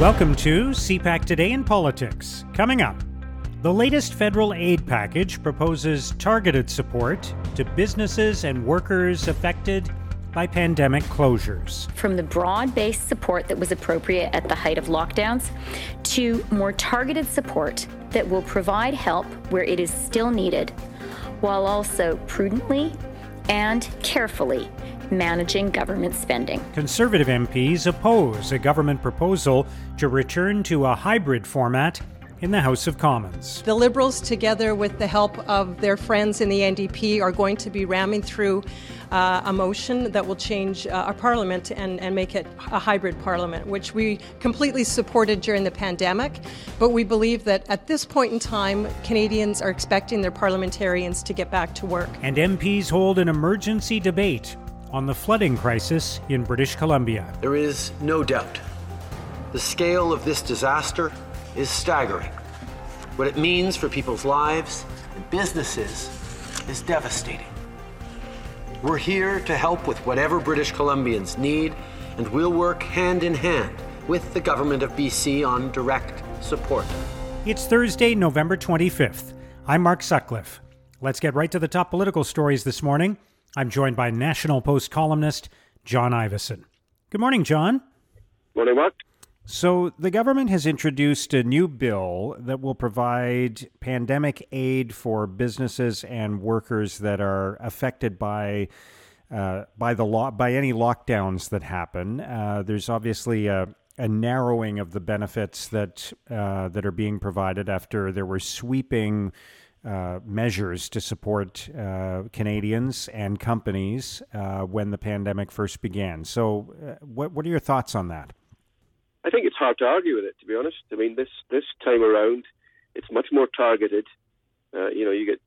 Welcome to CPAC Today in Politics. Coming up, the latest federal aid package proposes targeted support to businesses and workers affected by pandemic closures. From the broad based support that was appropriate at the height of lockdowns to more targeted support that will provide help where it is still needed, while also prudently and carefully managing government spending. Conservative MPs oppose a government proposal to return to a hybrid format in the House of Commons. The Liberals, together with the help of their friends in the NDP, are going to be ramming through uh, a motion that will change uh, our parliament and, and make it a hybrid parliament, which we completely supported during the pandemic. But we believe that at this point in time, Canadians are expecting their parliamentarians to get back to work. And MPs hold an emergency debate on the flooding crisis in British Columbia. There is no doubt. The scale of this disaster is staggering. What it means for people's lives and businesses is devastating. We're here to help with whatever British Columbians need, and we'll work hand in hand with the Government of BC on direct support. It's Thursday, November 25th. I'm Mark Sutcliffe. Let's get right to the top political stories this morning. I'm joined by National Post columnist John Ivison. Good morning, John. Morning, Mark. So, the government has introduced a new bill that will provide pandemic aid for businesses and workers that are affected by uh, by the law by any lockdowns that happen. Uh, there's obviously a, a, narrowing of the benefits that uh, that are being provided after there were sweeping. Uh, measures to support uh, Canadians and companies uh, when the pandemic first began. So, what what are your thoughts on that? I think it's hard to argue with it, to be honest. I mean, this this time around, it's much more targeted. Uh, you know, you get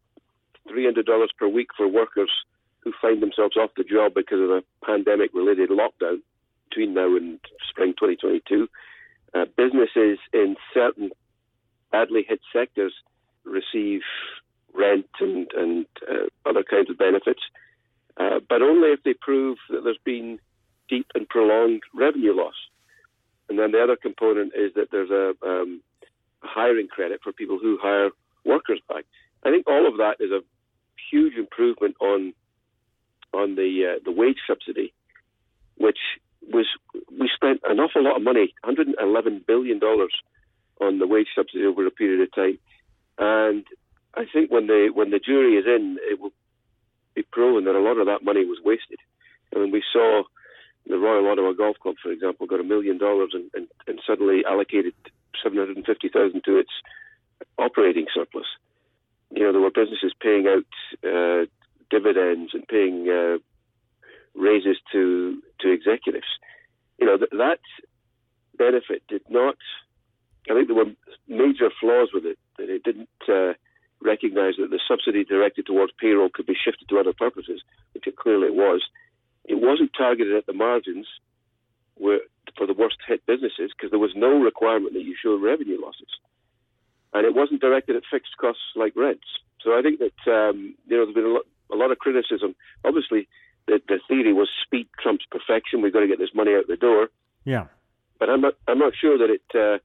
three hundred dollars per week for workers who find themselves off the job because of a pandemic-related lockdown between now and spring 2022. Uh, businesses in certain badly hit sectors receive rent and and uh, other kinds of benefits, uh, but only if they prove that there's been deep and prolonged revenue loss. And then the other component is that there's a um, hiring credit for people who hire workers back. I think all of that is a huge improvement on on the uh, the wage subsidy, which was we spent an awful lot of money, 111 billion dollars, on the wage subsidy over a period of time, and I think when the when the jury is in, it will be proven that a lot of that money was wasted. I mean, we saw the Royal Ottawa Golf Club, for example, got a million dollars and, and, and suddenly allocated 750000 to its operating surplus. You know, there were businesses paying out uh, dividends and paying uh, raises to to executives. You know, th- that benefit did not. I think there were major flaws with it. That it didn't uh, recognise that the subsidy directed towards payroll could be shifted to other purposes, which it clearly was. It wasn't targeted at the margins where, for the worst hit businesses because there was no requirement that you show revenue losses. And it wasn't directed at fixed costs like rents. So I think that um, you know there's been a lot, a lot of criticism. Obviously, the, the theory was speed trumps perfection. We've got to get this money out the door. Yeah. But I'm not I'm not sure that it uh,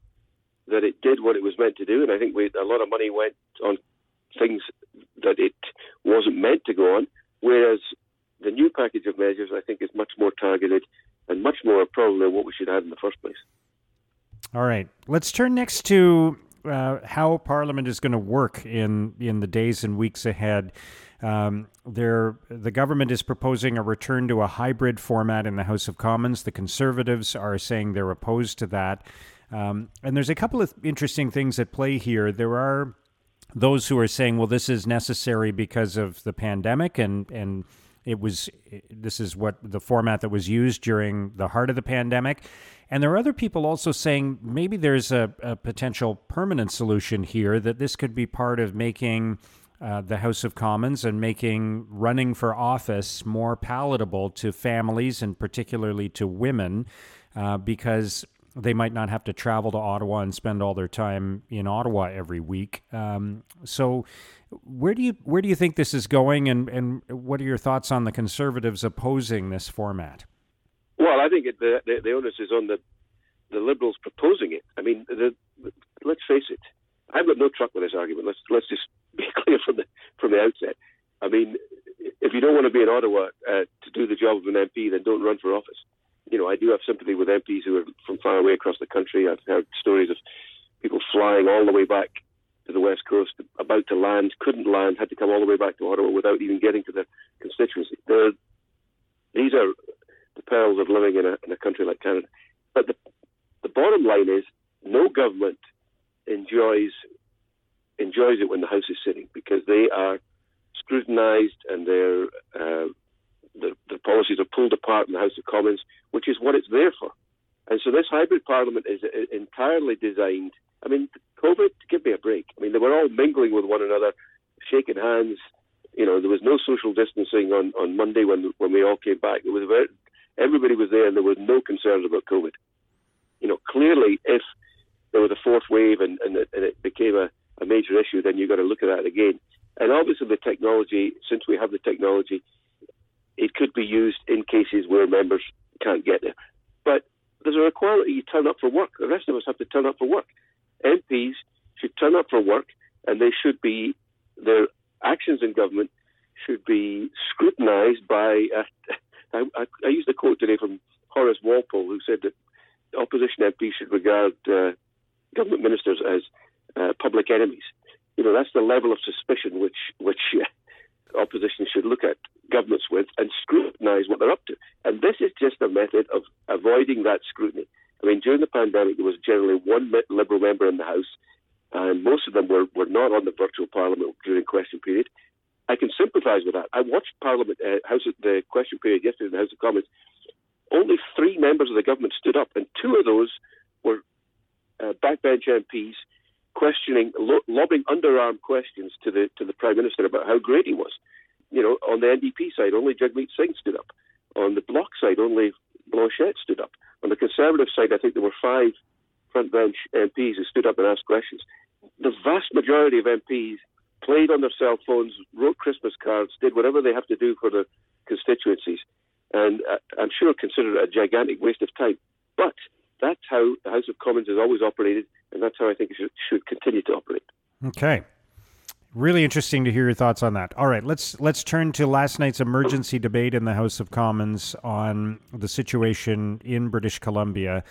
that it did what it was meant to do. And I think we, a lot of money went on things that it wasn't meant to go on. Whereas the new package of measures, I think, is much more targeted and much more probably than what we should have in the first place. All right. Let's turn next to uh, how Parliament is going to work in, in the days and weeks ahead. Um, there, the government is proposing a return to a hybrid format in the House of Commons. The Conservatives are saying they're opposed to that. Um, and there's a couple of interesting things at play here. There are those who are saying, well, this is necessary because of the pandemic and, and it was this is what the format that was used during the heart of the pandemic. And there are other people also saying maybe there's a, a potential permanent solution here that this could be part of making uh, the House of Commons and making running for office more palatable to families and particularly to women uh, because they might not have to travel to Ottawa and spend all their time in Ottawa every week. Um, so, where do you where do you think this is going, and, and what are your thoughts on the Conservatives opposing this format? Well, I think it, the, the, the onus is on the the Liberals proposing it. I mean, the, the, let's face it. I've got no truck with this argument. Let's let's just be clear from the from the outset. I mean, if you don't want to be in Ottawa uh, to do the job of an MP, then don't run for office. You know, I do have sympathy with MPs who are from far away across the country. I've heard stories of people flying all the way back to the west coast, about to land, couldn't land, had to come all the way back to Ottawa without even getting to their constituency. They're, these are the perils of living in a, in a country like Canada. But the, the bottom line is, no government enjoys enjoys it when the House is sitting because they are scrutinised and their, uh, their policies are pulled apart in the House of Commons, which is what it's there for. And so this hybrid parliament is entirely designed. I mean, COVID, give me a break. I mean, they were all mingling with one another, shaking hands. You know, there was no social distancing on, on Monday when when we all came back. It was very, everybody was there, and there was no concerns about COVID. You know, clearly, if there was a fourth wave and, and, it, and it became a, a major issue, then you've got to look at that again. And obviously, the technology, since we have the technology, it could be used in cases where members can't get there. But there's a requirement you turn up for work. The rest of us have to turn up for work. MPs should turn up for work, and they should be their actions in government should be scrutinised by. I, I, I used a quote today from Horace Walpole, who said that opposition MPs should regard uh, government ministers as uh, public enemies. You know, that's the level of suspicion which which uh, opposition should look at governments with and scrutinise what they're up to. And this is just a method of avoiding that scrutiny. I mean, during the pandemic, there was generally one Liberal member in the House, and most of them were, were not on the virtual Parliament during question period. I can sympathise with that. I watched Parliament uh, House the question period yesterday in the House of Commons. Only three members of the government stood up, and two of those were uh, backbench MPs questioning, lo- lobbing underarm questions to the to the Prime Minister about how great he was. You know, on the NDP side, only Jagmeet Singh stood up. On the Bloc side, only Blanchet stood up. On the Conservative side, I think there were five front bench MPs who stood up and asked questions. The vast majority of MPs played on their cell phones, wrote Christmas cards, did whatever they have to do for their constituencies, and uh, I'm sure considered a gigantic waste of time. But that's how the House of Commons has always operated, and that's how I think it should, should continue to operate. Okay. Really interesting to hear your thoughts on that. All right, let's let's turn to last night's emergency debate in the House of Commons on the situation in British Columbia,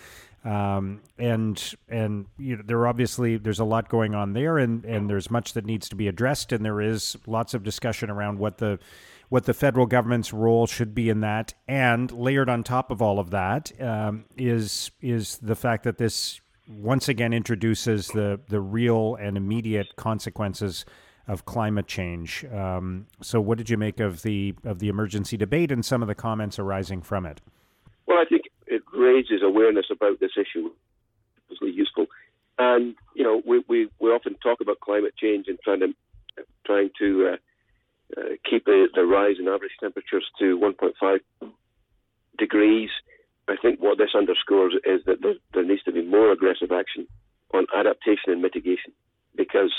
um, and and you know, there obviously there's a lot going on there, and and there's much that needs to be addressed, and there is lots of discussion around what the what the federal government's role should be in that, and layered on top of all of that um, is is the fact that this once again introduces the the real and immediate consequences of climate change. Um, so, what did you make of the of the emergency debate and some of the comments arising from it? Well, I think raises awareness about this issue. Really useful, and you know, we, we, we often talk about climate change and trying to trying to uh, uh, keep the, the rise in average temperatures to 1.5 degrees. I think what this underscores is that there, there needs to be more aggressive action on adaptation and mitigation because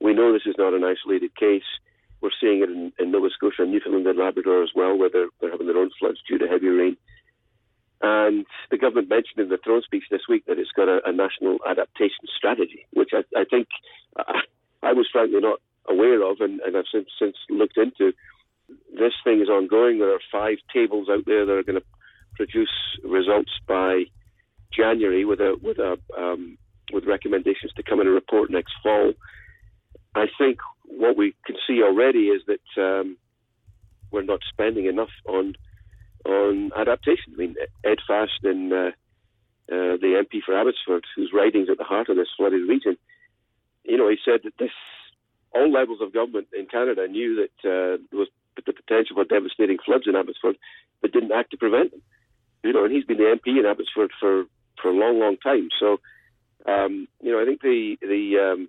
we know this is not an isolated case. We're seeing it in, in Nova Scotia, Newfoundland, and Labrador as well, where they're, they're having their own floods due to heavy rain. And the government mentioned in the throne speech this week that it's got a, a national adaptation strategy, which I, I think I, I was frankly not aware of, and, and I've since, since looked into. This thing is ongoing. There are five tables out there that are going to produce results by January with a with a um, with recommendations to come in a report next fall. I think what we can see already is that um, we're not spending enough on on adaptation. I mean, Ed Fast and uh, uh, the MP for Abbotsford, whose riding's at the heart of this flooded region, you know, he said that this all levels of government in Canada knew that uh, there was the potential for devastating floods in Abbotsford, but didn't act to prevent them. You know, and he's been the MP in Abbotsford for, for a long, long time. So, um, you know, I think the the um,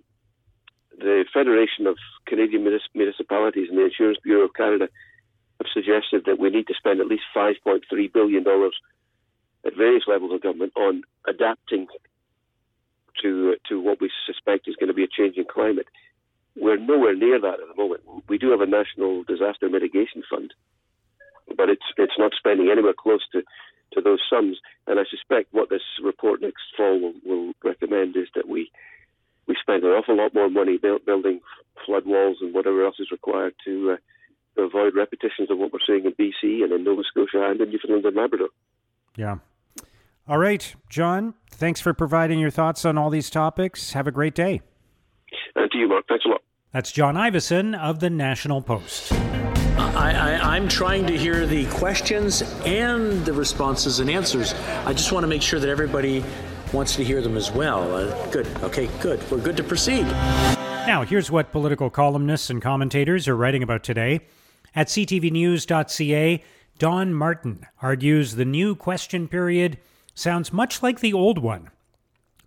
the Federation of Canadian Municipalities and the Insurance Bureau of Canada suggested that we need to spend at least $5.3 billion at various levels of government on adapting to to what we suspect is going to be a changing climate. We're nowhere near that at the moment. We do have a national disaster mitigation fund, but it's it's not spending anywhere close to to those sums. And I suspect what this report next fall will, will recommend is that we we spend an awful lot more money building flood walls and whatever else is required to, uh, to avoid repetitions of what we're seeing in BC and in Nova Scotia and in Newfoundland and Labrador. Yeah. All right, John, thanks for providing your thoughts on all these topics. Have a great day. And to you, Mark. Thanks a lot. That's John Ivison of the National Post. I, am trying to hear the questions and the responses and answers. I just want to make sure that everybody wants to hear them as well. Uh, good. Okay, good. We're good to proceed. Now, here's what political columnists and commentators are writing about today. At ctvnews.ca, Don Martin argues the new question period sounds much like the old one.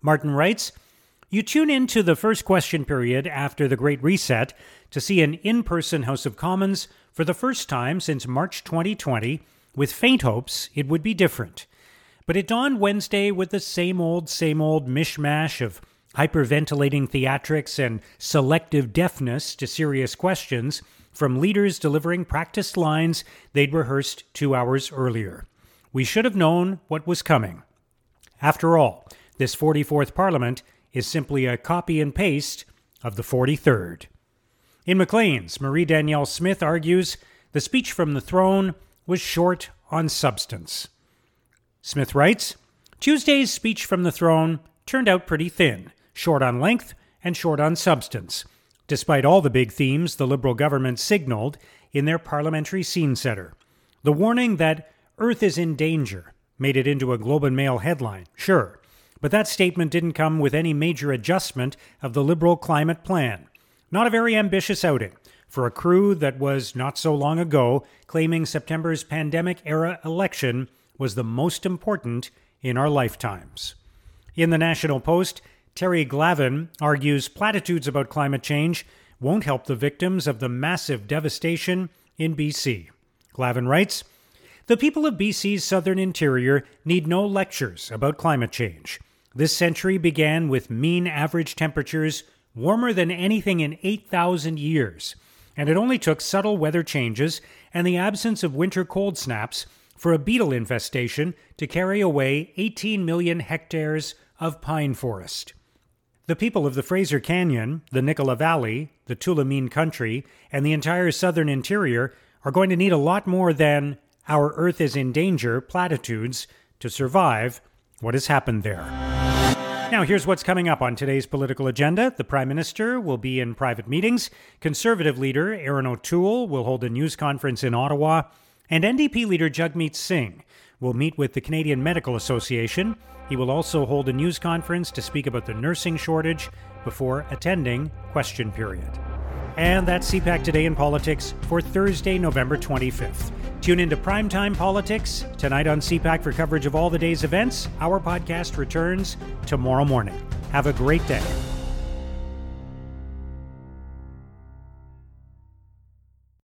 Martin writes, you tune into the first question period after the Great Reset to see an in person House of Commons for the first time since March 2020, with faint hopes it would be different. But it dawned Wednesday with the same old, same old mishmash of hyperventilating theatrics and selective deafness to serious questions from leaders delivering practiced lines they'd rehearsed two hours earlier. We should have known what was coming. After all, this 44th Parliament is simply a copy and paste of the 43rd. In Maclean's, Marie Danielle Smith argues the speech from the throne was short on substance. Smith writes Tuesday's speech from the throne turned out pretty thin, short on length and short on substance, despite all the big themes the Liberal government signaled in their parliamentary scene setter. The warning that Earth is in danger made it into a Globe and Mail headline, sure, but that statement didn't come with any major adjustment of the Liberal climate plan. Not a very ambitious outing for a crew that was not so long ago claiming September's pandemic era election was the most important in our lifetimes. In the National Post, Terry Glavin argues platitudes about climate change won't help the victims of the massive devastation in BC. Glavin writes The people of BC's southern interior need no lectures about climate change. This century began with mean average temperatures warmer than anything in 8,000 years, and it only took subtle weather changes and the absence of winter cold snaps for a beetle infestation to carry away 18 million hectares of pine forest. The people of the Fraser Canyon, the Nicola Valley, the Tulameen country, and the entire southern interior are going to need a lot more than our Earth is in danger platitudes to survive what has happened there. Now, here's what's coming up on today's political agenda. The Prime Minister will be in private meetings. Conservative leader Erin O'Toole will hold a news conference in Ottawa. And NDP leader Jagmeet Singh will meet with the Canadian Medical Association. He will also hold a news conference to speak about the nursing shortage before attending question period. And that's CPAC Today in Politics for Thursday, November 25th. Tune into Primetime Politics tonight on CPAC for coverage of all the day's events. Our podcast returns tomorrow morning. Have a great day.